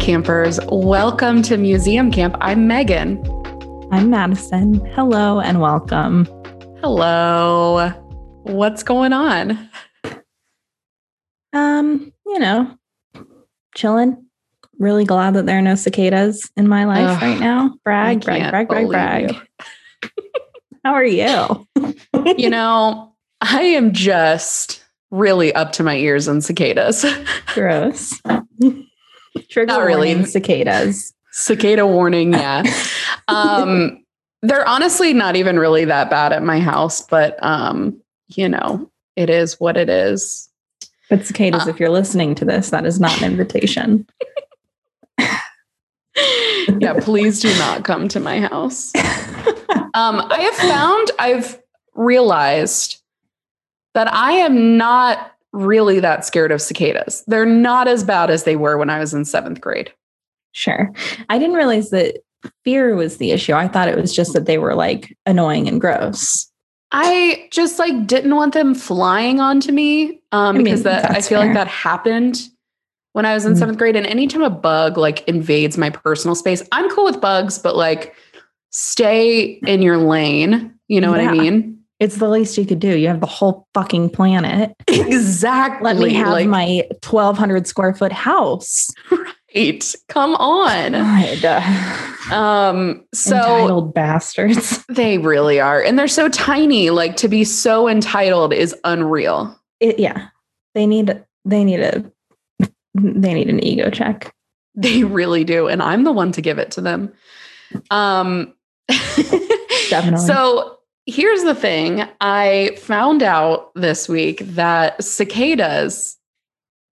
Campers. Welcome to Museum Camp. I'm Meghan. I'm Madison. Hello and welcome. Hello. What's going on? Um, you know, chilling. Really glad that there are no cicadas in my life Ugh, right now. Brag, brag, brag, brag, brag. How are you? You know, I am just really up to my ears in cicadas. Gross. Trigger Not really. cicadas. Cicada warning, yeah. Um, they're honestly not even really that bad at my house, but um, you know, it is what it is. But cicadas, Uh. if you're listening to this, that is not an invitation. yeah, please do not come to my house. Um, I have found, I've realized that I am not really that scared of cicadas. They're not as bad as they were when I was in seventh grade. Sure. I didn't realize that fear was the issue. I thought it was just that they were like annoying and gross. I just like didn't want them flying onto me um, I mean, because that I feel like that happened when I was in Mm. seventh grade. And anytime a bug like invades my personal space, I'm cool with bugs, but like stay in your lane. You know what I mean? It's the least you could do. You have the whole fucking planet. Exactly. Let me have like, my 1200 square foot house. right. Come on. God. Um, so Entitled bastards. they really are. And they're so tiny. Like to be so entitled is unreal. It, yeah. They need they need a they need an ego check. They really do. And I'm the one to give it to them. Um Definitely. So here's the thing. I found out this week that cicadas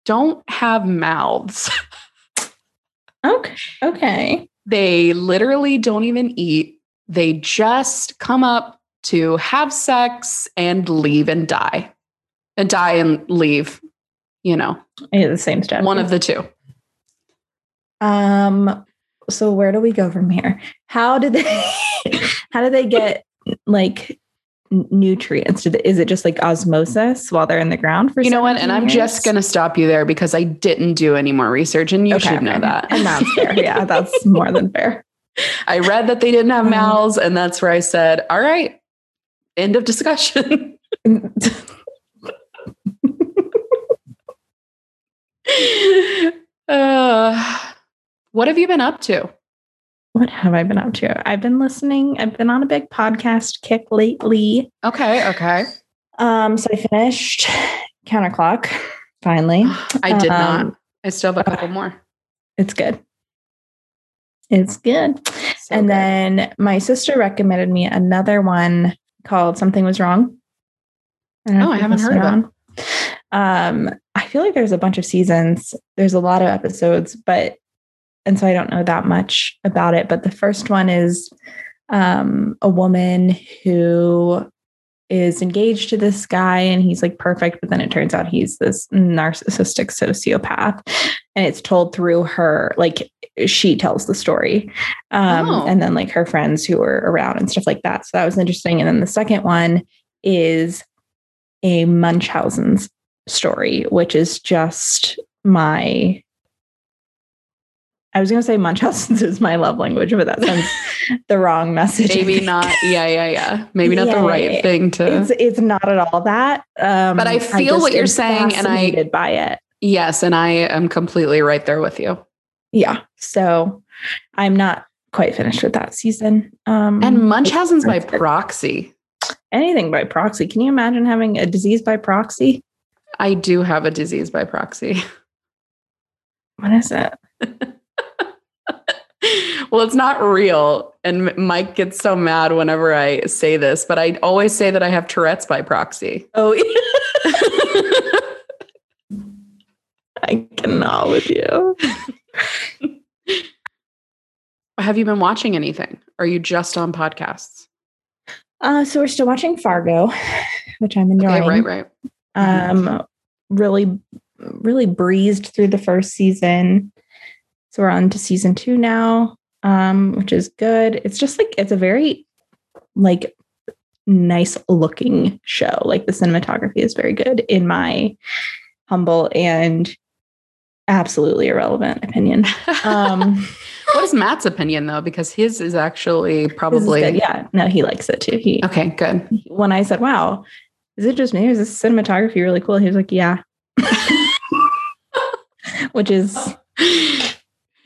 don't have mouths. Okay. Okay. They literally don't even eat. They just come up to have sex and leave and die. And die and leave. You know, Yeah, the same strategy. one of the two. um so where do we go from here? How did they how do they get like nutrients? Is it just like osmosis while they're in the ground for You know what? 17 And I'm just going to stop you there because I didn't do any more research and you Okay, should know okay. that. And that's fair. Yeah, that's more than fair. I read that they didn't have Um, mouths, and that's where I said, "All right, end of discussion." uh, what have you been up to? What have I been up to? I've been listening. I've been on a big podcast kick lately. Okay, okay. Um, so I finished Counterclock finally. I did Um, not. I still have a couple more. It's good. It's good. So and good. then my sister recommended me another one called Something Was Wrong. know Oh, I haven't heard of it. Um, I feel like there's a bunch of seasons. There's a lot of episodes, but and so I don't know that much about it. But the first one is um, a woman who is engaged to this guy and he's like perfect, but then it turns out he's this narcissistic sociopath. And it's told through her, like she tells the story. Um, Oh. and then like her friends who are around and stuff like that. So that was interesting. And then the second one is a Munchausen's story, which is just my I was gonna say Munchausen's is my love language, but that sounds the wrong message. Maybe not. Yeah, yeah, yeah. Maybe not the right thing to. It's it's not at all that. Um, But I feel what you're saying, and I- by it. yes, and I am completely right there with you. Yeah. So I'm not quite finished with that season. Um, And Munchausen's by proxy. anything by proxy. Can you imagine having a disease by proxy? I do have a disease by proxy. What is it? Well, it's not real. And Mike gets so mad whenever I say this, but I always say that I have Tourette's by proxy. Oh, I cannot with you. have you been watching anything? Are you just on podcasts? Uh, so we're still watching Fargo, which I'm enjoying. Okay, right, right. Um, really, really breezed through the first season. So we're on to season two now, um, which is good. It's just like it's a very like nice looking show. Like the cinematography is very good in my humble and absolutely irrelevant opinion. Um, what is Matt's opinion though? Because his is actually this is probably yeah, no, he likes it too. He okay. Good. when I said, "Wow, is it just me? Is this cinematography really cool?" He was like, "Yeah," which is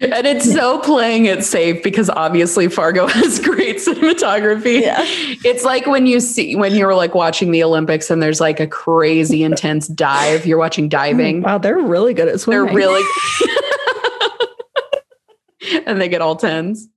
And it's so playing it safe because obviously Fargo has great cinematography. Yeah. It's like when you see when you're like watching the Olympics and there's like a crazy intense dive. You're watching diving. wow, they're really good at swimming. They're really and they get all tens.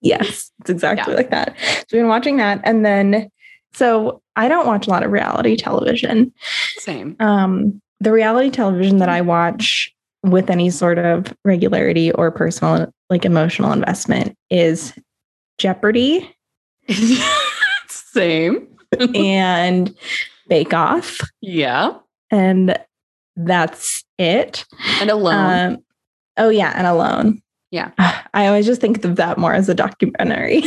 yes, it's exactly Yeah. like that. So we've been watching that, and then so I don't watch a lot of reality television. Same. Um, the reality television that I watch with any sort of regularity or personal, like emotional investment, is Jeopardy Same. and Bake Off, Yeah. and that's it. And alone. Um, oh yeah, and Alone. Yeah. I always just think of that more as a documentary.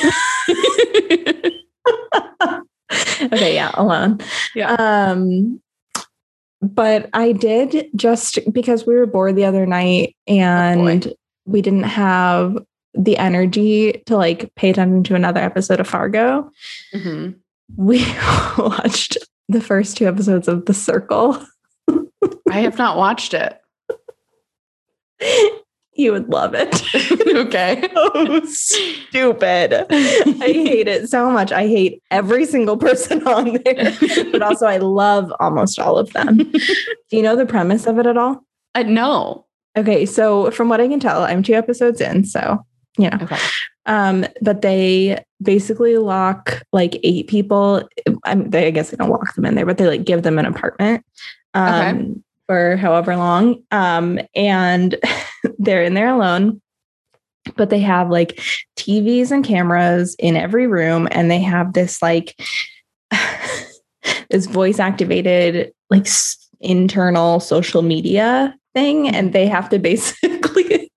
okay, yeah, Alone. yeah. Um, but I did just because we were bored the other night and we didn't have the energy to like pay attention to another episode of Fargo. Mhm. We watched the first two episodes of The Circle. I have not watched it. You would love it. okay. so stupid. I hate it so much. I hate every single person on there, but also I love almost all of them. Do you know the premise of it at all? Uh, no. Okay, so from what I can tell, I'm two episodes in, so you know. Okay. Um, but they basically lock like eight people. I'm, they, I guess they don't lock them in there, but they like give them an apartment um, for however long. Um, and they're in there alone. But they have like TVs and cameras in every room, and they have this like this voice activated like s- internal social media thing, and they have to basically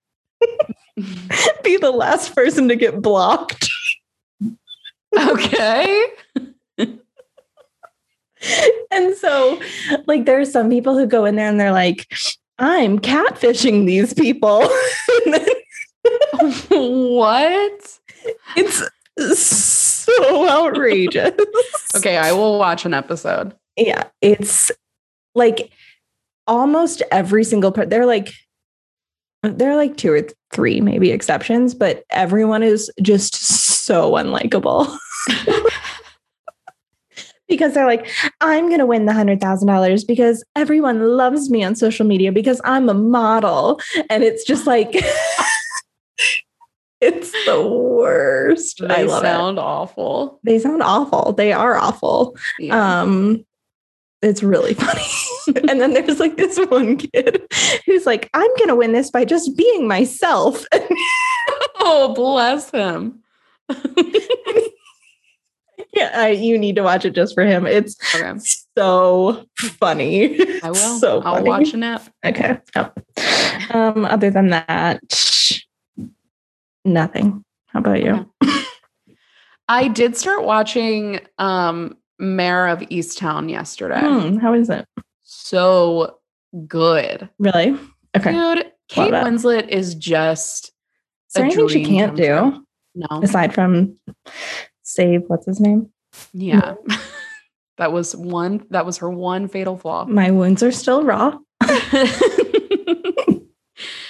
be the last person to get blocked. okay. And so, like, there's some people who go in there and they're like, I'm catfishing these people. What? it's so outrageous. Okay, I will watch an episode. Yeah. It's like almost every single part. They're like, there are like two or three maybe exceptions, but everyone is just so unlikable. because they're like, I'm going to win the $100,000 because everyone loves me on social media because I'm a model. And it's just like, it's the worst. They I love sound awful. They sound awful. They are awful. Yeah. Um, it's really funny. and then there's like this one kid who's like, I'm going to win this by just being myself. oh, bless him. Yeah, I, you need to watch it just for him. It's Okay. so funny. I will. So I'll funny. watch an app. Okay. Oh. Um, other than that, nothing. How about you? I did start watching um Mare of Easttown yesterday. Hmm, how is it? So good. Really? Okay. Dude, Kate. Winslet is just Is there anything she can't do no. aside from save? What's his name? Yeah. that was one that was her one fatal flaw. My wounds are still raw.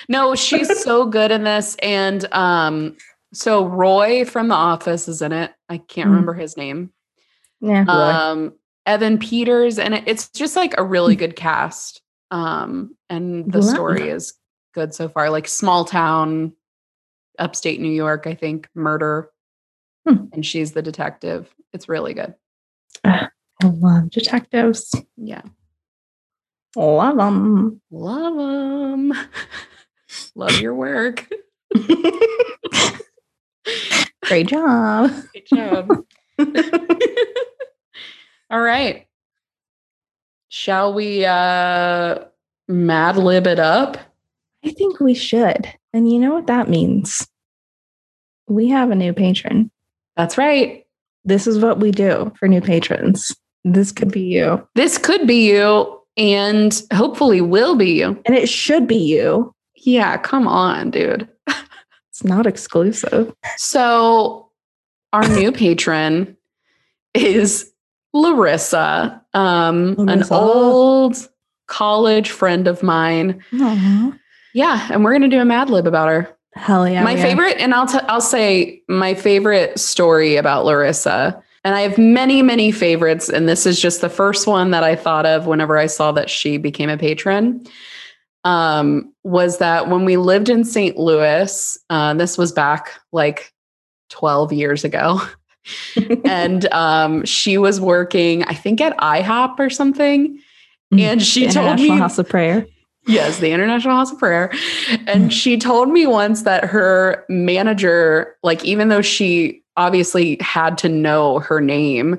no, she's so good in this. And um, so Roy from The Office is in it. I can't Mm. remember his name. Yeah. Um, Evan Peters, and it, it's just like a really good cast. Um, and the Wow. story is good so far. Like small town, upstate New York, I think, murder. Hmm. And she's the detective. It's really good. I love detectives. Yeah. Love them. Love them. Love your work. Great job. Great job. All right. Shall we uh mad lib it up? I think we should. And you know what that means? We have a new patron. That's right. This is what we do for new patrons. This could be you. This could be you. and hopefully will be you. And it should be you. Yeah, come on, dude. It's not exclusive. So, our new patron is Larissa, um, an old college friend of mine. Yeah, and we're gonna do a Mad Lib about her. Hell yeah. my favorite, and I'll t- I'll say my favorite story about Larissa. And I have many, many favorites, and this is just the first one that I thought of whenever I saw that she became a patron. Um, was that when we lived in St. Louis? Uh, this was back like twelve years ago, and um, she was working, I think, at IHOP or something. And she told me House of Prayer. Yes, the International House of Prayer. And she told me once that her manager, like, even though she obviously had to know her name,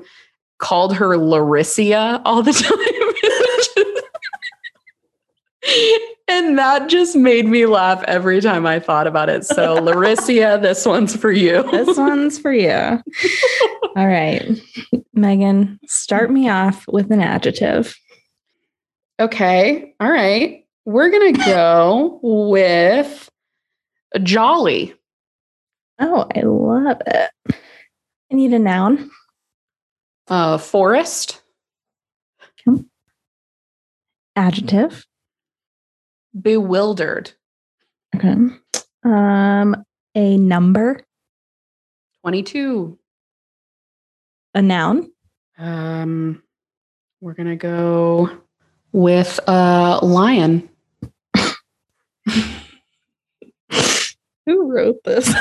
called her Larissa all the time. and that just made me laugh every time I thought about it. So, Larissa, this one's for you. This one's for you. All right. Meghan, start me off with an adjective. Okay. All right. We're going to go with jolly. Oh, I love it. I need a noun. Uh, forest. Adjective. bewildered Okay. Um, a number. 22 A noun. um we're gonna go with uh lion Who wrote this?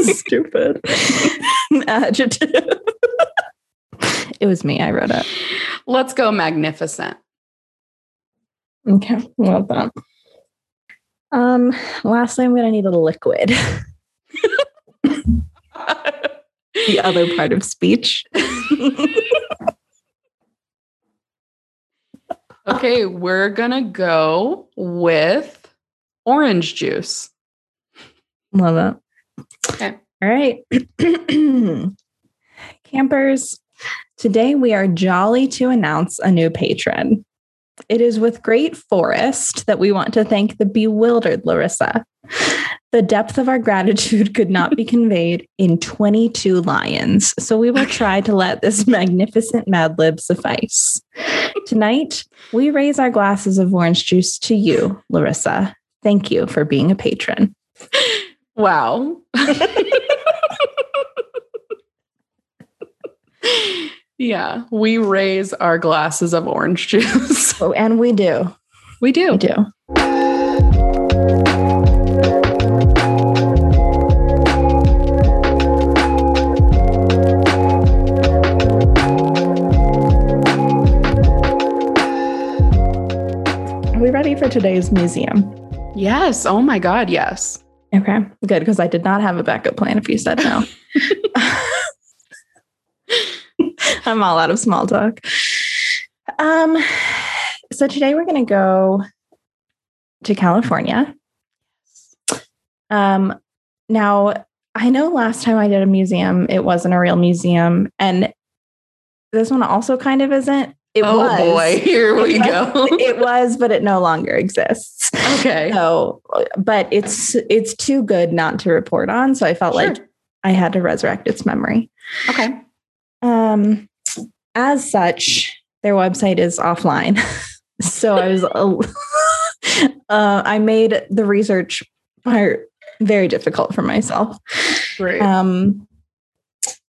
Stupid. Adjective. it was me. I wrote it. let's go magnificent Okay. Love that. Um, lastly, I'm gonna need a liquid. the other part of speech. Okay we're gonna go with orange juice Love it. Okay. All right. Campers, today we are jolly to announce a new patron. It is with great forest that we want to thank the bewildered Larissa. The depth of our gratitude could not be conveyed in 22 lions, so we will try to let this magnificent Mad Lib suffice. Tonight, we raise our glasses of orange juice to you, Larissa. Thank you for being a patron. wow yeah we raise our glasses of orange juice Oh, and we do. we do We do. For today's museum? yes oh my god yes Okay, good, because I did not have a backup plan if you said no. I'm all out of small talk. Um, so today we're going to go to California. Um, now I know last time I did a museum, it wasn't a real museum, and this one also kind of isn't. It oh was. boy here we go it was, but it no longer exists. okay So, but it's it's too good not to report on. So I felt like I had to resurrect its memory. okay Um, as such, their website is offline. so I was, a- uh, I made the research part very difficult for myself. great Um,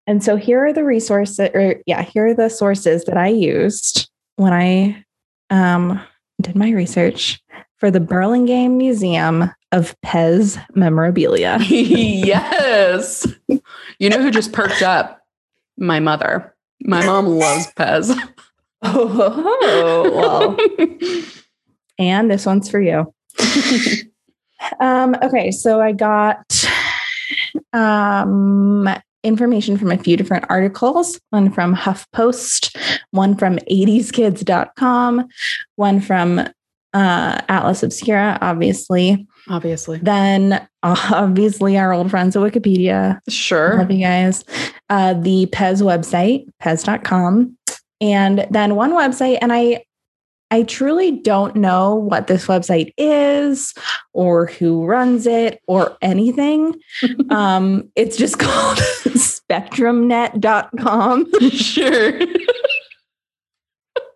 and so here are the resources, or yeah, here are the sources that I used when I um, did my research for the Burlingame Museum of Pez memorabilia. yes. You know who just perked up? My mother. My mom loves Pez. Oh, well, and this one's for you. Um, okay, so I got um, information from a few different articles one from HuffPost, one from 80skids.com, one from uh, Atlas Obscura, obviously. Obviously. Then, obviously, our old friends at Wikipedia. Sure. Love you guys. Uh, the Pez website, pez.com. And then one website, and I I truly don't know what this website is or who runs it or anything. um, it's just called spectrumnet.com. sure.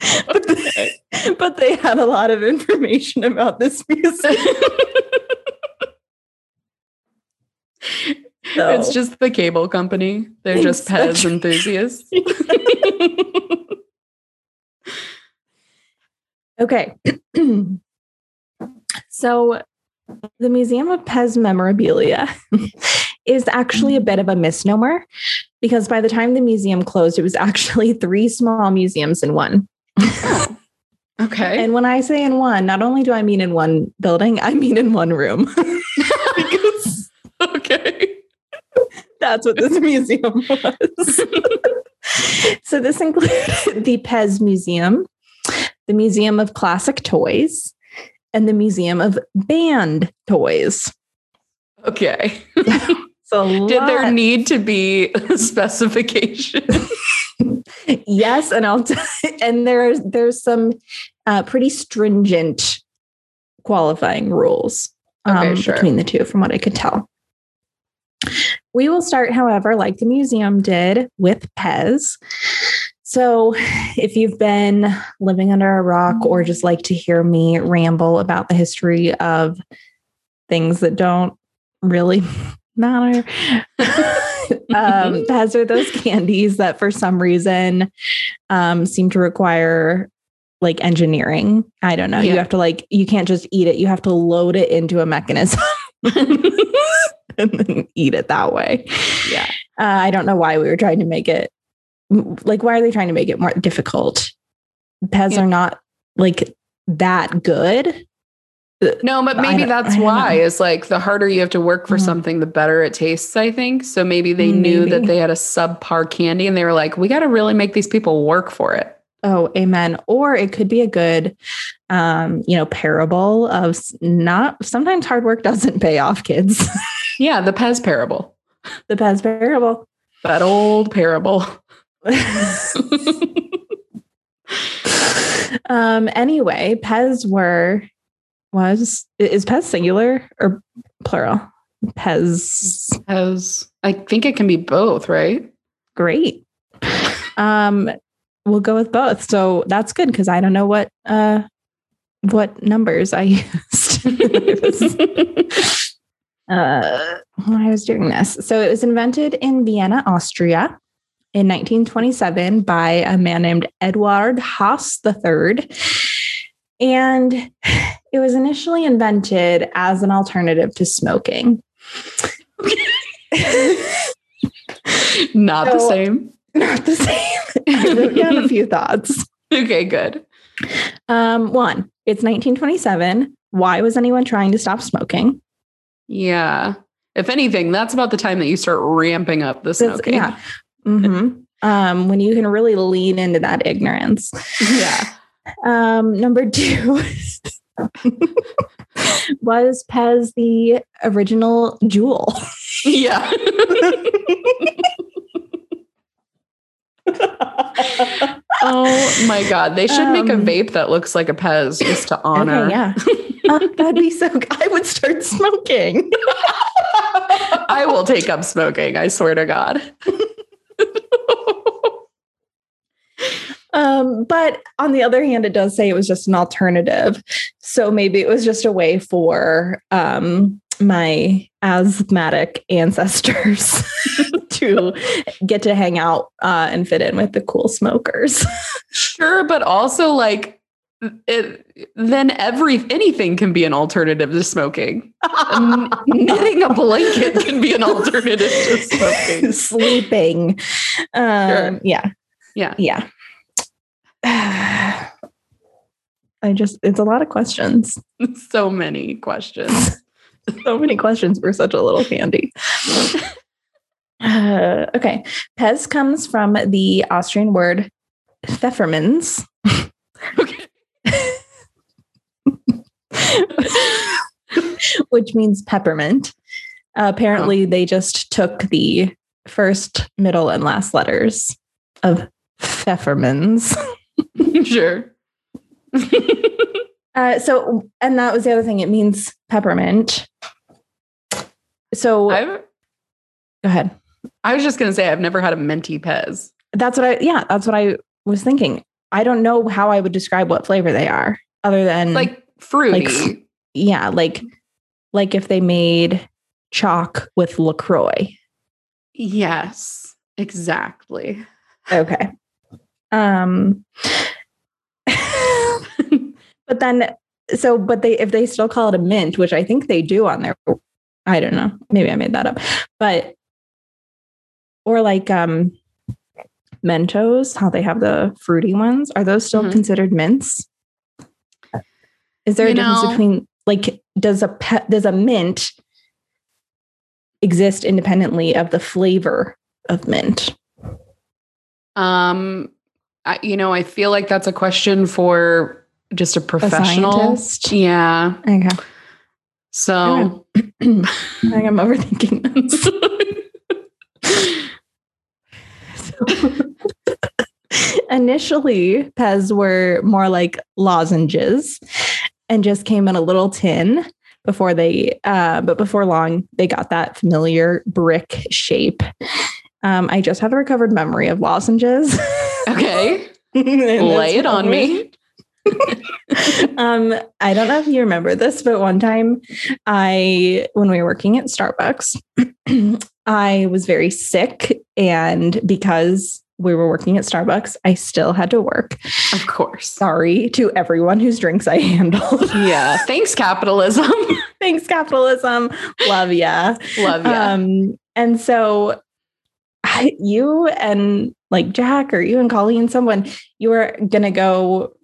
but, they, but they had a lot of information about this music. So. It's just the cable company. They're just Pez enthusiasts. Okay. so the Museum of Pez Memorabilia is actually a bit of a misnomer because by the time the museum closed, it was actually three small museums in one. Oh, okay. And when I say in one, not only do I mean in one building, I mean in one room. because, okay. That's what this museum was. so this included the Pez Museum, the Museum of Classic Toys, and the Museum of Banned Toys. Okay. so did there need to be a specification? yes, and I'll t- and there's there's some uh, pretty stringent qualifying rules um, okay, sure. between the two, from what I could tell. We will start, however, like the museum did with Pez. So, if you've been living under a rock or just like to hear me ramble about the history of things that don't really matter, um, Pez are those candies that for some reason um, seem to require like engineering. I don't know. Yeah. You have to like, you can't just eat it, you have to load it into a mechanism. and then eat it that way. Yeah. Uh, I don't know why we were trying to make it like, why are they trying to make it more difficult? Pez yeah. are not like that good. No, but maybe that's why is like the harder you have to work for mm-hmm. something, the better it tastes, I think. So maybe they maybe. knew that they had a subpar candy and they were like, we got to really make these people work for it. Oh, amen. Or it could be a good, um, you know, parable of not sometimes hard work doesn't pay off, kids. yeah, the Pez parable. The Pez parable. That old parable. um, anyway, Pez were was is Pez singular or plural? Pez. Pez. I think it can be both, right? Great. Um, we'll go with both. So that's good because I don't know what uh what numbers I used uh, when I was doing this. So it was invented in Vienna, Austria in 1927 by a man named Eduard Haas III. And it was initially invented as an alternative to smoking. Not so, the same. Not the same. I wrote down a few thoughts. Okay, good. Um, one, it's 1927. Why was anyone trying to stop smoking? Yeah. If anything, that's about the time that you start ramping up the smoking. yeah. Mm-hmm. Um, when you can really lean into that ignorance. Yeah. Um, number two was Pez the original Juul. Yeah. oh my god, they should make a um, vape that looks like a Pez just to honor. Okay, yeah, uh, that'd be so. I would start smoking. I will take up smoking. I swear to God. Um, but on the other hand, it does say it was just an alternative. So maybe it was just a way for um, my asthmatic ancestors to get to hang out uh, and fit in with the cool smokers. sure, but also like it, then every anything can be an alternative to smoking. knitting a blanket can be an alternative to smoking. Sleeping, um, sure. yeah, yeah, yeah. I just, it's a lot of questions. so many questions. so many questions for such a little candy. Uh, okay. Pez comes from the Austrian word pfefferminz. okay. which means peppermint. Uh, apparently, oh. they just took the first, middle, and last letters of pfefferminz. sure. Uh, so, and that was the other thing. It means peppermint. So, I go ahead. I was just gonna say I've never had a minty Pez. That's what I, yeah, that's what I was thinking. I don't know how I would describe what flavor they are other than Like fruity. Like yeah, like, like if they made chalk with LaCroix. yes, exactly. Okay. Um, but then, so, but they, if they still call it a mint, which I think they do on their, I don't know, maybe I made that up, but, or like, um, Mentos, how they have the fruity ones, are those still Mhm. considered mints? Is there You a difference know- between like does a pe- does a mint exist independently of the flavor of mint? Um, I, you know, I feel like that's a question for just a A professional. scientist? Yeah. Okay. So I think I'm overthinking this. Initially, Pez were more like lozenges and just came in a little tin before they, uh, but before long, they got that familiar brick shape. Um, I just have a recovered memory of lozenges. okay, lay it on me. um, I don't know if you remember this, but one time I, when we were working at Starbucks, I was very sick. And because we were working at Starbucks, I still had to work. Of course. Sorry to everyone whose drinks I handled. Yeah. Thanks, capitalism. Thanks, capitalism. Love ya. Love ya. Um, and so you and like Jack or you and Colleen, someone, you are going to go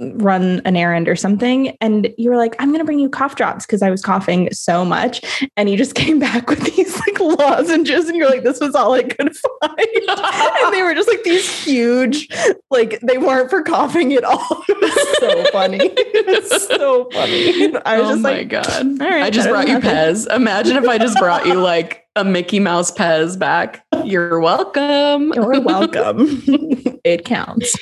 run an errand or something. And you were like, I'm going to bring you cough drops because I was coughing so much. And you just came back with these like lozenges and you're like, this was all I could find. and they were just like these huge, like they weren't for coughing at all. It was so funny. It was so funny. I was oh just my like, god! all right, I just brought you. Pez. Imagine if I just brought you like a Mickey Mouse Pez back. You're welcome. You're welcome. it counts.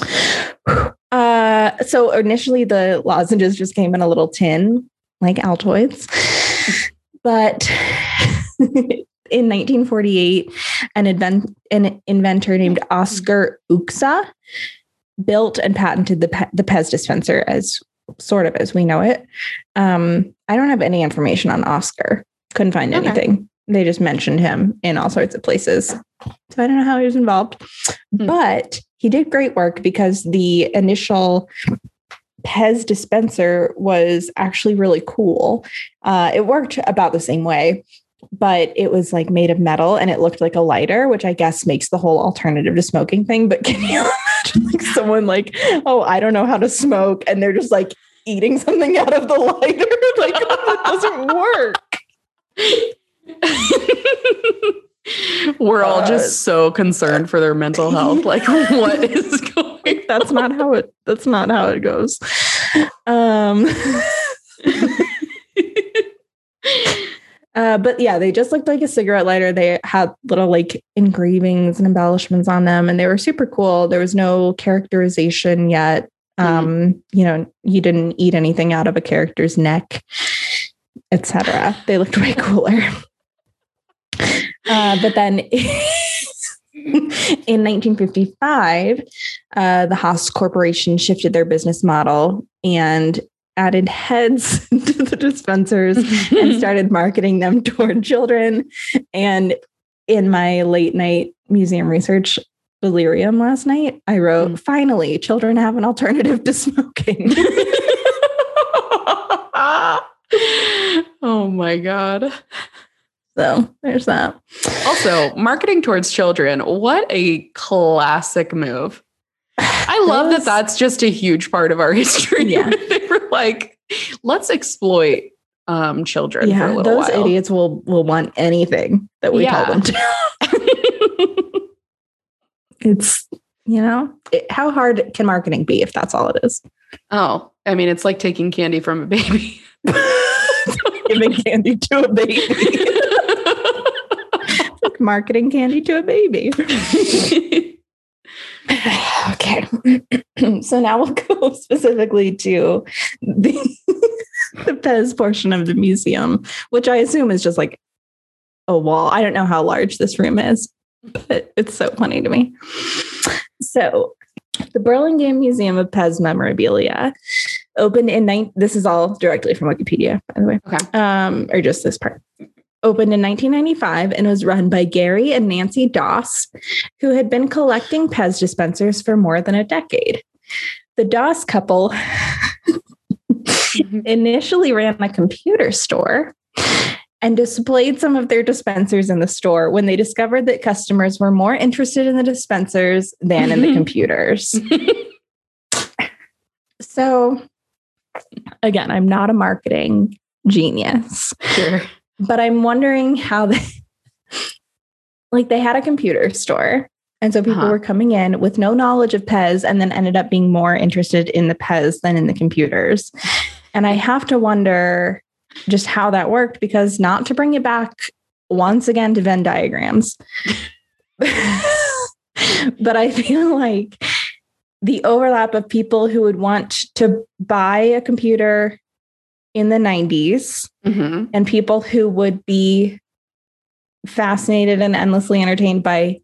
Uh, so initially the lozenges just came in a little tin, like Altoids. But in 1948, an, invent- an inventor named Oscar Uxa built and patented the, pe- the Pez dispenser as sort of as we know it. Um, I don't have any information on Oscar. Couldn't find Okay. anything. They just mentioned him in all sorts of places. So I don't know how he was involved, Hmm. but he did great work because the initial Pez dispenser was actually really cool. Uh, it worked about the same way, but it was like made of metal and it looked like a lighter, which I guess makes the whole alternative to smoking thing. But can you imagine like someone like, oh, I don't know how to smoke, and they're just like eating something out of the lighter? like that doesn't work. We're all Uh, just so concerned for their mental health. Like, what is going? That's not how it. That's not how it goes. Um. Uh, but yeah, they just looked like a cigarette lighter. They had little like engravings and embellishments on them, and they were super cool. There was no characterization yet. Um, you know, you didn't eat anything out of a character's neck, etc. They looked way cooler. Uh, but then in 1955, uh, the Haas Corporation shifted their business model and added heads to the dispensers and started marketing them toward children. And in my late night museum research delirium last night, I wrote, Mm. finally, children have an alternative to smoking. oh my god. So there's that. Also, marketing towards children, what a classic move. I love that that's just a huge part of our history. Yeah. they were like, let's exploit um, children for Yeah, a little those while. idiots will will want anything that we Yeah. tell them to. It's you know it, how hard can marketing be if that's all it is? oh, I mean, it's like taking candy from a baby. Giving candy to a baby, marketing candy to a baby. okay. so now we'll go specifically to the, the Pez portion of the museum, which I assume is just like a wall. I don't know how large this room is, but it's so funny to me. So the Burlingame Museum of Pez Memorabilia opened in nine. This is all directly from Wikipedia, by the way. Okay. Um, or just this part. Opened in 1995 and was run by Gary and Nancy Doss, who had been collecting Pez dispensers for more than a decade. The Doss couple initially ran a computer store and displayed some of their dispensers in the store when they discovered that customers were more interested in the dispensers than in the computers. so, again, I'm not a marketing genius, Sure. But I'm wondering how they, like, they had a computer store. And so people Uh-huh. were coming in with no knowledge of Pez and then ended up being more interested in the Pez than in the computers. And I have to wonder just how that worked because not to bring it back once again to Venn diagrams. but I feel like the overlap of people who would want to buy a computer in the 90s hmm and people who would be fascinated and endlessly entertained by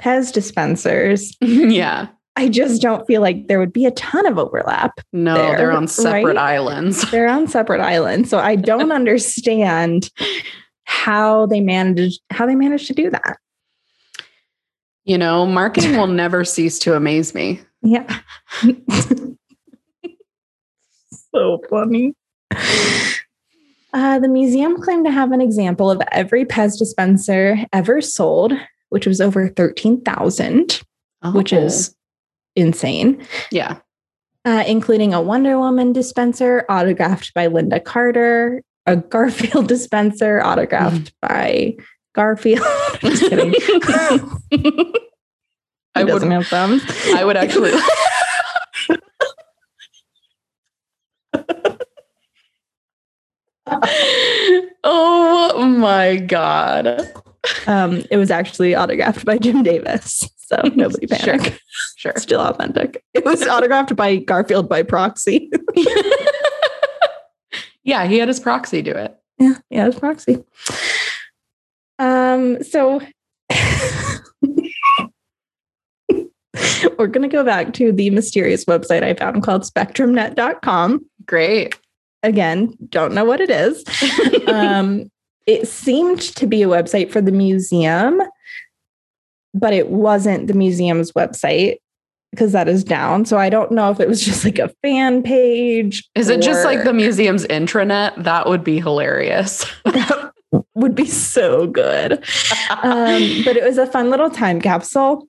Pez dispensers. yeah. I just don't feel like there would be a ton of overlap. No, There, they're on separate right? islands. They're on separate islands. So I don't understand how they managed how they managed to do that. You know, marketing will never cease to amaze me. Yeah. so funny. Uh, the museum claimed to have an example of every Pez dispenser ever sold, which was over 13,000, which Oh, is insane, yeah. uh, including a Wonder Woman dispenser autographed by Lynda Carter, a Garfield dispenser autographed by Garfield. Just kidding. I would have thumbs. I would actually Oh my god. Um, it was actually autographed by Jim Davis. So nobody panic. Sure. sure. Still authentic. It was autographed by Garfield by proxy. yeah, he had his proxy do it. yeah, yeah, was proxy. Um, so we're gonna go back to the mysterious website I found called spectrumnet.com. Great. Again, don't know what it is. um, it seemed to be a website for the museum, but it wasn't the museum's website because that is down. So I don't know if it was just like a fan page. Is it just like the museum's intranet? That would be hilarious. would be so good. Um, but it was a fun little time capsule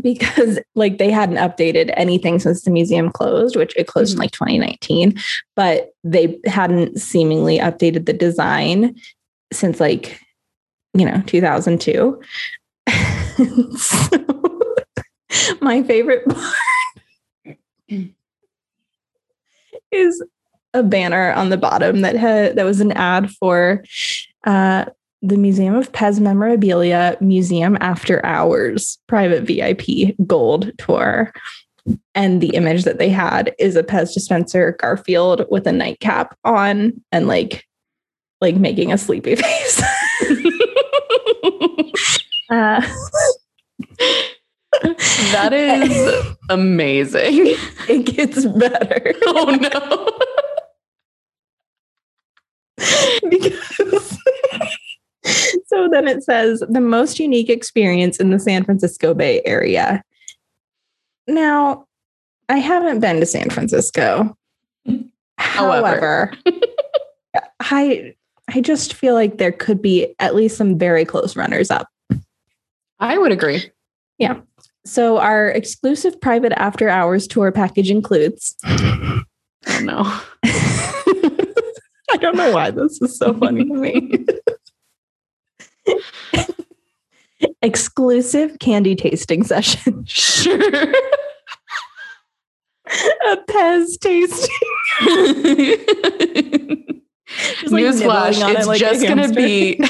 because like they hadn't updated anything since the museum closed, which it closed in like 2019, but they hadn't seemingly updated the design since like, you know, 2002. so, my favorite part is a banner on the bottom that had that was an ad for uh, the Museum of Pez Memorabilia Museum After Hours private VIP gold tour. And the image that they had is a Pez dispenser Garfield with a nightcap on and like like making a sleepy face. uh, that is amazing. it gets better. Oh no. because so then it says the most unique experience in the San Francisco Bay Area. Now, I haven't been to San Francisco. However. However, I I just feel like there could be at least some very close runners up. I would agree. Yeah. So our exclusive private after hours tour package includes Oh no. I don't know why this is so funny to me. Exclusive candy tasting session. Sure. A Pez tasting. Just, like, Newsflash, it it's like just gonna be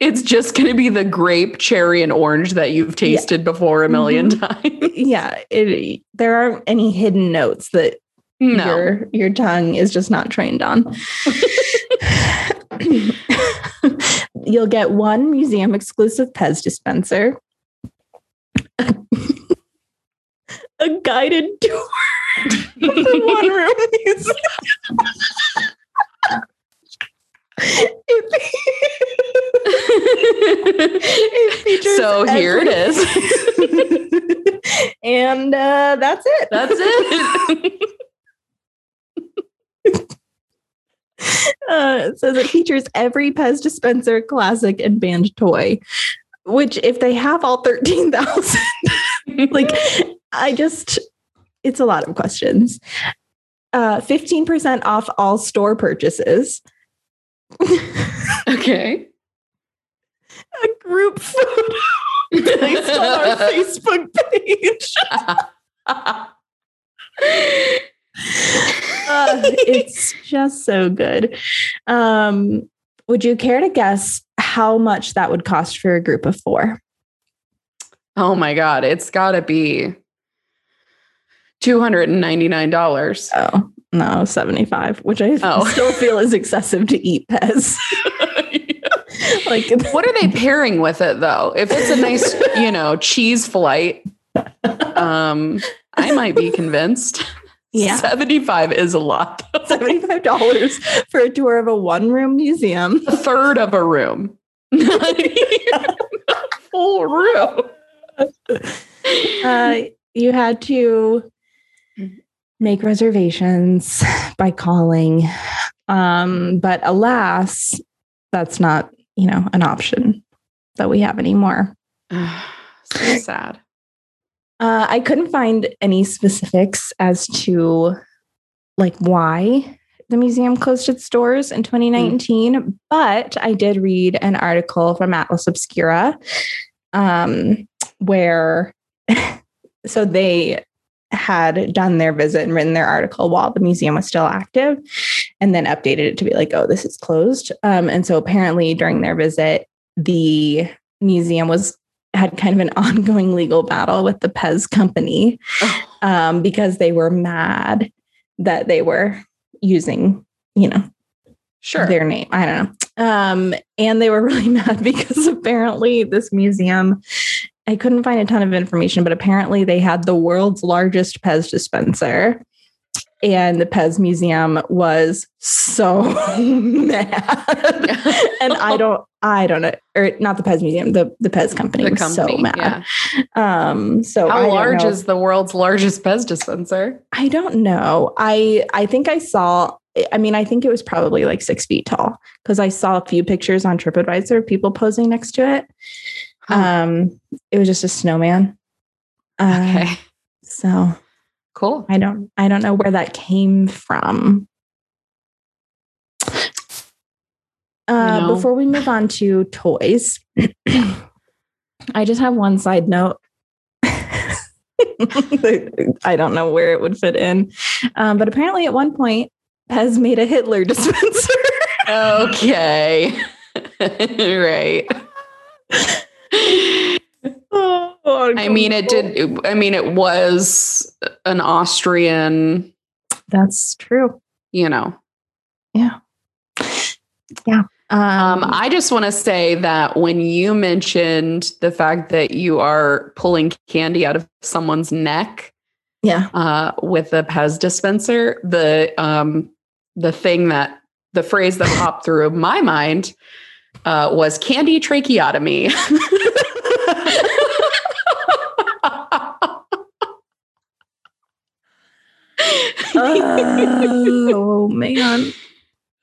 it's just going to be the grape, cherry, and orange that you've tasted before a 1000000 Mhm. times. yeah, it, there aren't any hidden notes that No. your your tongue is just not trained on. You'll get one museum exclusive Pez dispenser, a guided tour of the one room museum. So here it is. and uh, that's it. That's it. Uh, it says it features every Pez dispenser, classic, and band toy. Which, if they have all thirteen thousand, like, I just, it's a lot of questions. Uh, Fifteen percent off all store purchases. okay. A group photo placed on our Facebook page. Uh, it's just so good. Um, would you care to guess how much that would cost for a group of four? oh my God. It's got to be $299. Oh, no, 75, which I Oh. still feel is excessive to eat Pez. like, what are they pairing with it though? If it's a nice, you know, cheese flight, um, I might be convinced. Yeah. 75 is a lot. $75 for a tour of a one room museum. a third of a room. A full room. Uh, you had to make reservations by calling. Um, but alas, that's not, you know, an option that we have anymore. so sad. Uh, I couldn't find any specifics as to like why the museum closed its doors in 2019, but I did read an article from Atlas Obscura um, where so they had done their visit and written their article while the museum was still active and then updated it to be like, oh, this is closed. Um, and so apparently during their visit, the museum was had kind of an ongoing legal battle with the Pez company Oh, um, because they were mad that they were using, you know, sure. their name. I don't know. Um, and they were really mad because apparently this museum, I couldn't find a ton of information, but apparently they had the world's largest Pez dispenser. And the Pez Museum was so mad. and I don't, I don't know, or not the Pez Museum, the, the Pez company the was company. so mad. yeah. Um, so How don't large is the world's largest Pez dispenser? I don't know. I I think I saw. I mean, I think it was probably like six feet tall because I saw a few pictures on TripAdvisor of people posing next to it. Huh. Um, it was just a snowman. Uh, okay. So Cool. I don't I don't know where that came from. Uh, know. Before we move on to toys, I just have one side note. I don't know where it would fit in, um, but apparently at one point, Pez made a Hitler dispenser. Okay. right. I mean, it did. I mean, it was an Austrian, That's true. you know. Yeah. Yeah. Um, Um, I just want to say that when you mentioned the fact that you are pulling candy out of someone's neck yeah. uh, with a Pez dispenser, the um, the thing that the phrase that popped through my mind uh, was candy tracheotomy. oh man.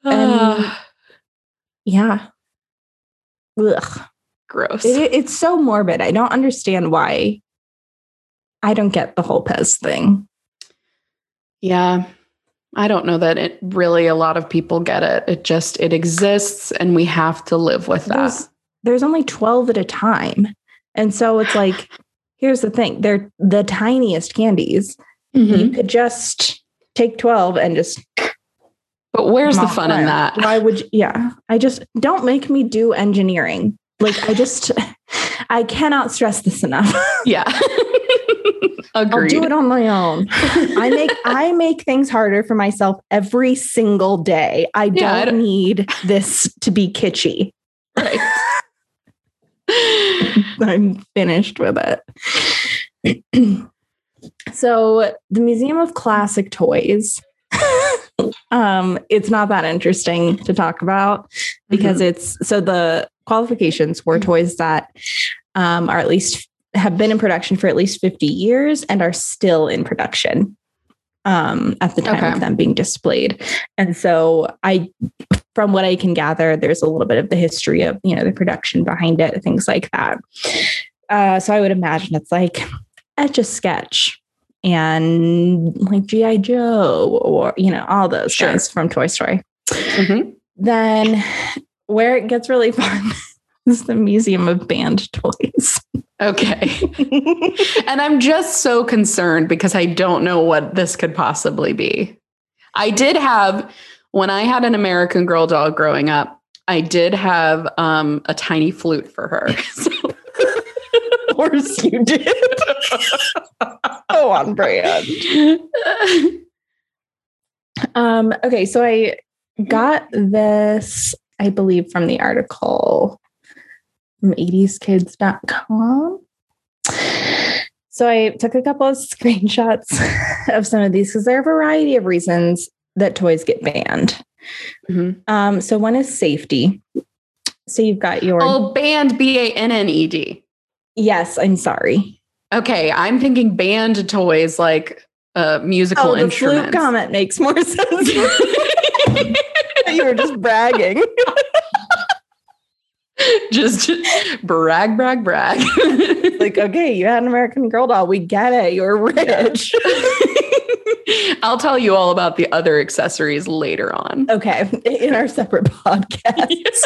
Uh, Yeah. Ugh. gross. It, it's so morbid. I don't understand why. I don't get the whole Pez thing. Yeah. I don't know that it really a lot of people get it. It just it exists and we have to live with that. There's, there's only 12 at a time. And so it's like, here's the thing they're the tiniest candies. Mhm. You could just take 12 and just. But where's the fun in that? Why would you? Yeah. I just don't make me do engineering. Like I just I cannot stress this enough. Yeah. I'll do it on my own. I make I make things harder for myself every single day. I don't I don't- need this to be kitschy. right. I'm finished with it. so the Museum of Classic Toys. um, it's not that interesting to talk about because it's so the qualifications were toys that um, are at least have been in production for at least 50 years and are still in production um, at the time Okay. of them being displayed. And so I from what I can gather, there's a little bit of the history of, you know, the production behind it, things like that. Uh, so I would imagine it's like etch a sketch and like G.I. Joe or, you know, all those Sure. guys from Toy Story. Mhm. Then where it gets really fun is the Museum of Band Toys. Okay. And I'm just so concerned because I don't know what this could possibly be. I did have, when I had an American Girl doll growing up, I did have um, a tiny flute for her. So- course you did. oh, on brand. Um, okay, so I got this, I believe, from the article from 80skids.com. So I took a couple of screenshots of some of these because there are a variety of reasons that toys get banned. Mhm. Um, so one is safety. So you've got your Oh, band B A N N E D. yes, I'm sorry. Okay, I'm thinking band toys like uh, musical Oh, the flute instruments. comment makes more sense. you were just bragging. just brag, brag, brag. like, okay, you had an American Girl doll. We get it. You're rich. I'll tell you all about the other accessories later on. okay, in our separate podcast.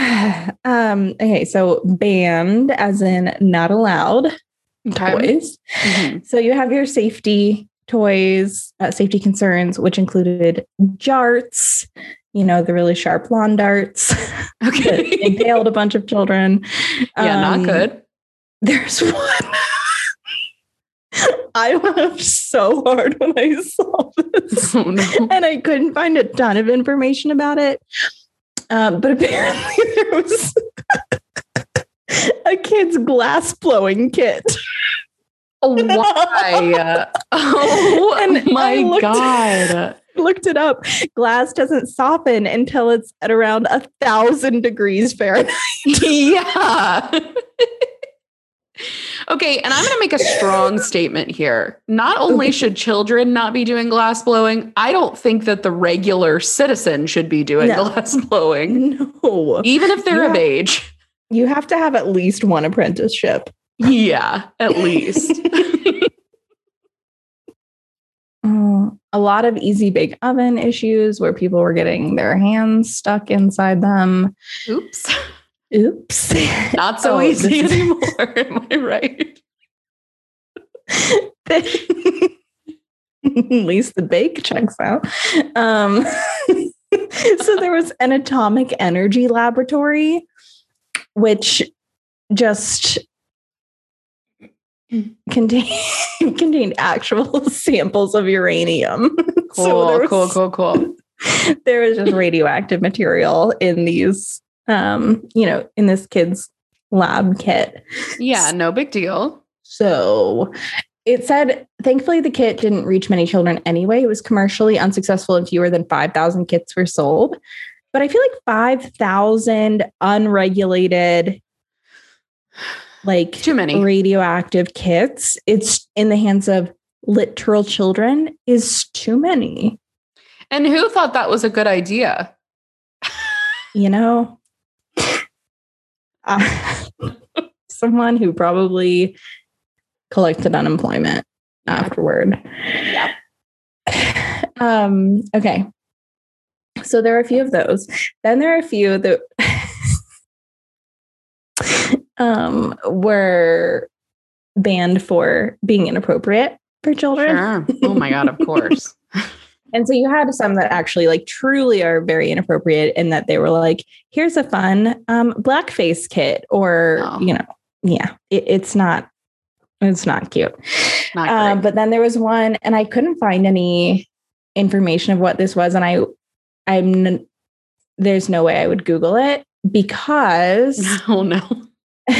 um, okay, so banned as in not allowed Okay. toys. Mhm. So you have your safety toys, uh, safety concerns, which included jarts, you know, the really sharp lawn darts Okay. impaled a bunch of children. yeah, Um, not good. There's one. I laughed so hard when I saw this. Oh, no. and I couldn't find a ton of information about it. Um, but apparently there was a kid's glass blowing kit. Why? Oh And my looked- God. Looked it up. Glass doesn't soften until it's at around a thousand degrees Fahrenheit. yeah. Okay, and I'm going to make a strong statement here. Not only should children not be doing glass blowing, I don't think that the regular citizen should be doing No. glass blowing, No, even if they're of age. you have to have at least one apprenticeship. Yeah, at least. A lot of easy bake oven issues where people were getting their hands stuck inside them. Oops. Oops. Not so Oh, easy anymore. Am I right? At least the bake checks out. Um, so there was an atomic energy laboratory, which just contained contained actual samples of uranium. Cool, So was- cool, cool, cool. there was just radioactive material in these um you know in this kid's lab kit Yeah, no big deal. so it said thankfully the kit didn't reach many children anyway it was commercially unsuccessful and fewer than 5000 kits were sold but i feel like 5000 unregulated like Too many. radioactive kits it's in the hands of literal children is too many And who thought that was a good idea? you know, uh, someone who probably collected unemployment afterward. Yeah. Um, okay. So there are a few of those. Then there are a few that um, were banned for being inappropriate for children. Sure. Oh my God, of course. And so you had some that actually like truly are very inappropriate in that they were like, here's a fun um, blackface kit, or Oh. you know, yeah, it, it's not, it's not cute. Not Um, great. but then there was one, and I couldn't find any information of what this was, and I, I'm, n- there's no way I would Google it because. oh no.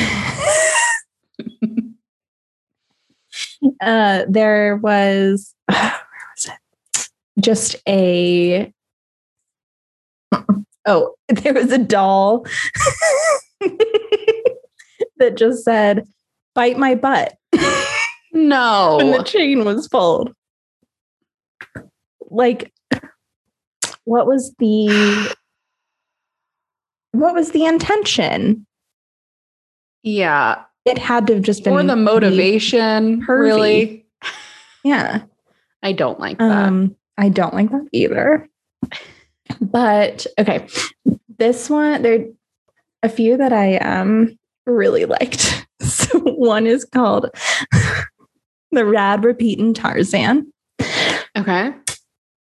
uh, there was where was it? Just a oh, there was a doll that just said "bite my butt" No. when the chain was pulled. Like, what was the what was the intention? Yeah. It had to have just been Or the motivation, really. Yeah. I don't like that. Um, I don't like that either. But okay, this one there are a few that I um really liked. So one is called the Rad Repeatin' Tarzan. okay.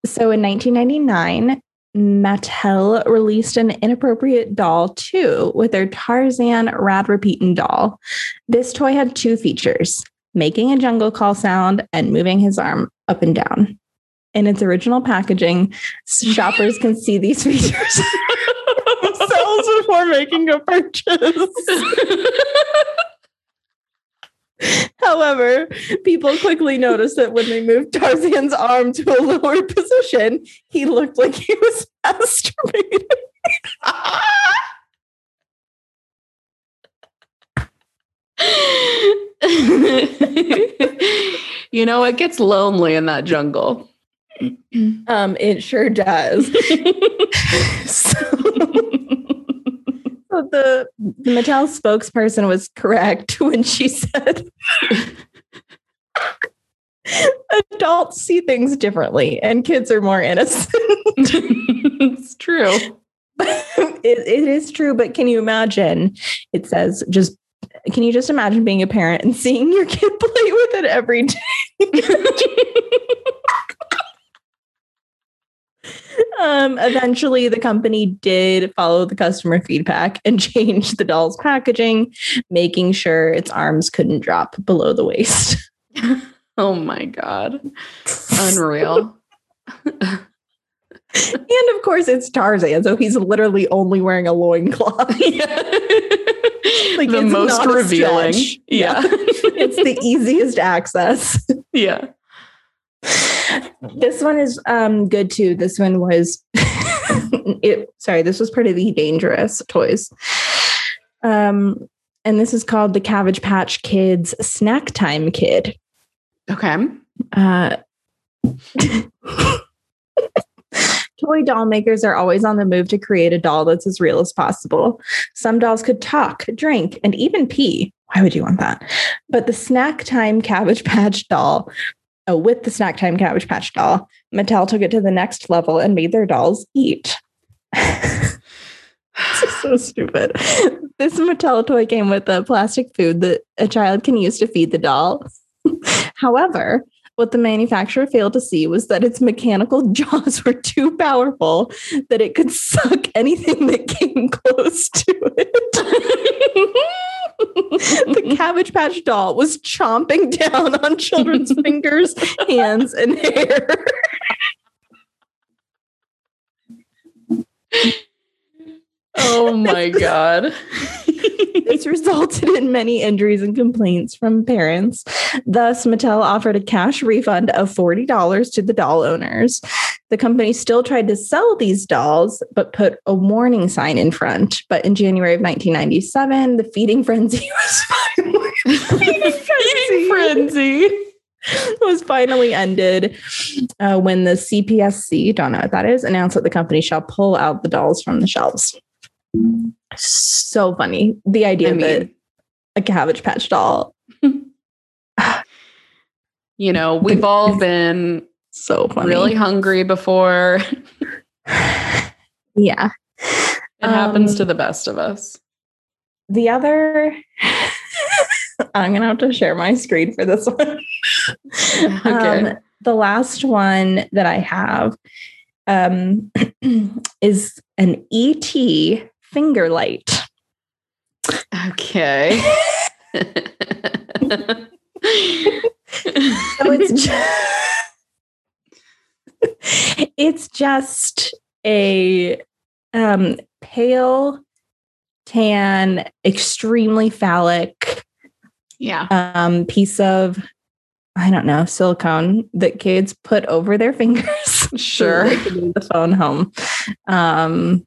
So in 1999, Mattel released an inappropriate doll too with their Tarzan Rad Repeatin' doll. This toy had two features making a jungle call sound and moving his arm up and down. In its original packaging, shoppers can see these features themselves before making a purchase. However, people quickly noticed that when they moved Tarzan's arm to a lower position, he looked like he was masturbating. you know, it gets lonely in that jungle. Um, it sure does. so, so the, the Mattel spokesperson was correct when she said adults see things differently and kids are more innocent. it's true. it, it is true, but can you imagine? It says just can you just imagine being a parent and seeing your kid play with it every day? um, eventually, the company did follow the customer feedback and changed the doll's packaging, making sure its arms couldn't drop below the waist. oh my God. Unreal. And of course, it's Tarzan, so he's literally only wearing a loincloth. like the it's most revealing. stretch. Yeah. it's the easiest access. yeah. This one is um good too. This one was it sorry, this was part of the dangerous toys. Um and this is called the Cabbage Patch Kids Snack Time Kid. Okay. Uh Toy doll makers are always on the move to create a doll that's as real as possible. Some dolls could talk, drink, and even pee. Why would you want that? But the snack time Cabbage Patch doll, oh, with the snack time Cabbage Patch doll, Mattel took it to the next level and made their dolls eat. this is so stupid. This Mattel toy came with a plastic food that a child can use to feed the doll. However, what the manufacturer failed to see was that its mechanical jaws were too powerful that it could suck anything that came close to it. The Cabbage Patch doll was chomping down on children's fingers, hands, and hair. oh my God. This resulted in many injuries and complaints from parents. Thus, Mattel offered a cash refund of $40 to the doll owners. The company still tried to sell these dolls, but put a warning sign in front. But in January of 1997, the feeding frenzy was finally, Eating frenzy. was finally ended uh, when the CPSC, don't know what that is, announced that the company shall pull out the dolls from the shelves. So funny. The idea I that mean, a Cabbage Patch doll. you know, we've all been So funny. really hungry before. yeah. It happens Um, to the best of us. The other, I'm going to have to share my screen for this one. Okay. Um, the last one that I have um, is an ET finger light. Okay. So it's just, it's just a um, pale tan, extremely phallic yeah. um, piece of I don't know silicone that kids put over their fingers. Sure. the phone home. Um,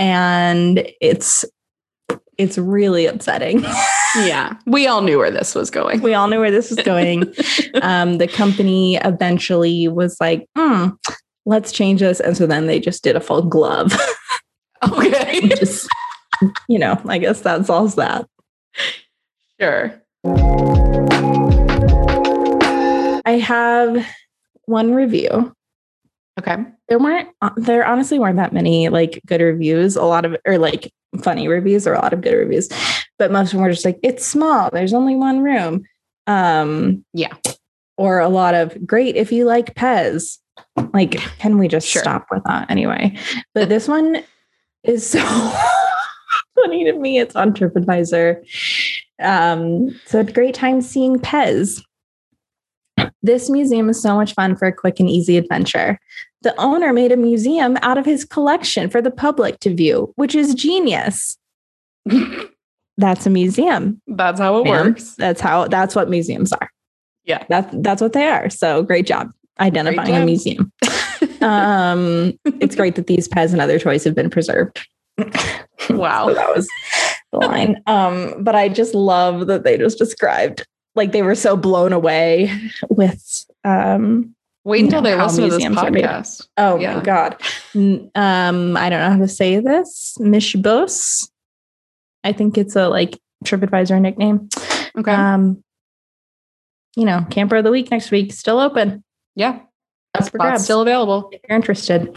and it's it's really upsetting. Yeah. We all knew where this was going. we all knew where this was going. um, the company eventually was like, "Hmm, let's change this. And so then they just did a full glove. Okay. just, you know, I guess that solves that. Sure. I have one review. Okay. There weren't, uh, there honestly weren't that many like good reviews, a lot of, or like funny reviews or a lot of good reviews, but most of them were just like, it's small. There's only one room. Um, Yeah. Or a lot of great if you like Pez. Like, can we just Sure. stop with that anyway? But this one is so funny to me. It's on TripAdvisor. Um, so a great time seeing Pez. This museum is so much fun for a quick and easy adventure. The owner made a museum out of his collection for the public to view, which is genius. That's a museum. That's how it ma'am. works. That's how that's what museums are. Yeah. That's that's what they are. So great job identifying a job. museum. um it's great that these Pez and other toys have been preserved. Wow. So that was the line. Um, but I just love that they just described like they were so blown away with um Wait until they listen to this museums are made. podcast. oh Yeah. my god. Um, I don't know how to say this. Mishbos. I think it's a like TripAdvisor nickname. Okay. Um, you know, camper of the week next week, still open. yeah. That's for grabs. still available. if you're interested.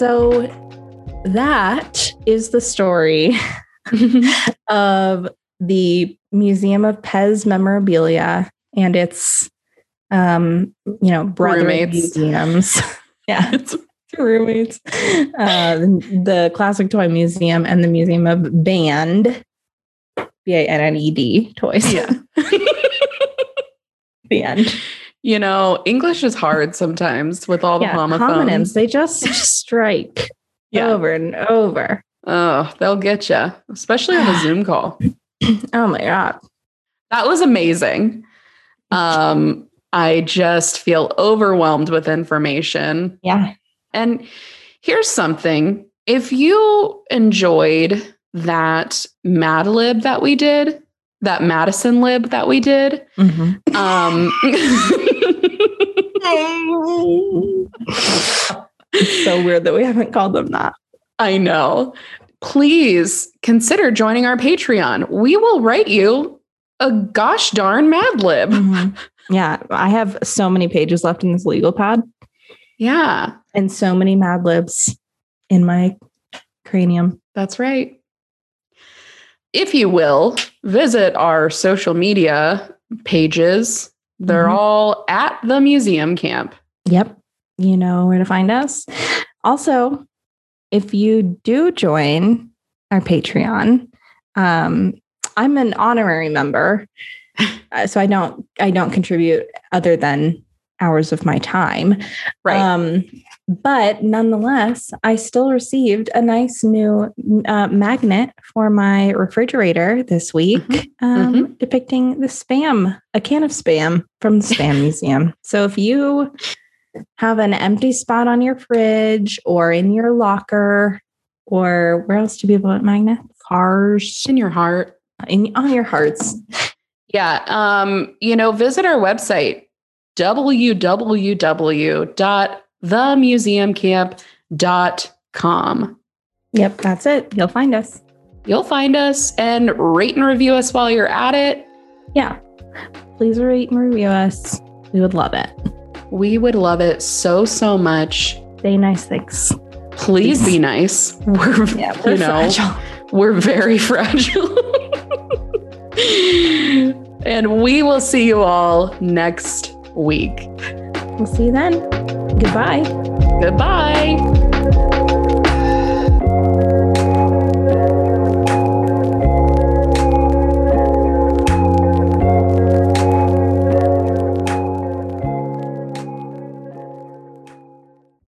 So that is the story of the Museum of Pez memorabilia and its um, you know, brother Roommates. museums. yeah, It's- roommates. Uh, the Classic Toy Museum and the Museum of Band, B A N N E D toys. yeah. the end. You know, English is hard sometimes with all the Yeah, homophones. homonyms, they just strike Yeah. over and over. Oh, they'll get you, especially on a Zoom call. Oh my God. That was amazing. Um, I just feel overwhelmed with information. Yeah. And here's something if you enjoyed that Mad Lib that we did, that Madison Lib that we did, Mhm. um, it's so weird that we haven't called them that. I know. Please consider joining our Patreon. We will write you a gosh darn Mad Lib. Mhm. Yeah. I have so many pages left in this legal pad Yeah, and so many Mad Libs in my cranium. that's right. If you will, visit our social media pages. They're Mhm. all at the museum camp. Yep. You know where to find us. Also, if you do join our Patreon, um, I'm an honorary member, uh, so I don't I don't contribute other than hours of my time. Right. Um, but nonetheless, I still received a nice new uh, magnet for my refrigerator this week, um, depicting the spam, a can of spam from the Spam Museum. So if you have an empty spot on your fridge or in your locker, or where else do people put magnets? Cars, in your heart. in on your hearts. Yeah. Um, you know, visit our website, www.themuseumcamp.com. Yep, that's it. You'll find us. You'll find us and rate and review us while you're at it. Yeah. Please rate and review us. We would love it. We would love it so, so much. Say nice things. Please be nice. Mm-hmm. We're, Yeah, we're you know, fragile. we're very fragile. and we will see you all next week. We'll see you then. Goodbye. Goodbye.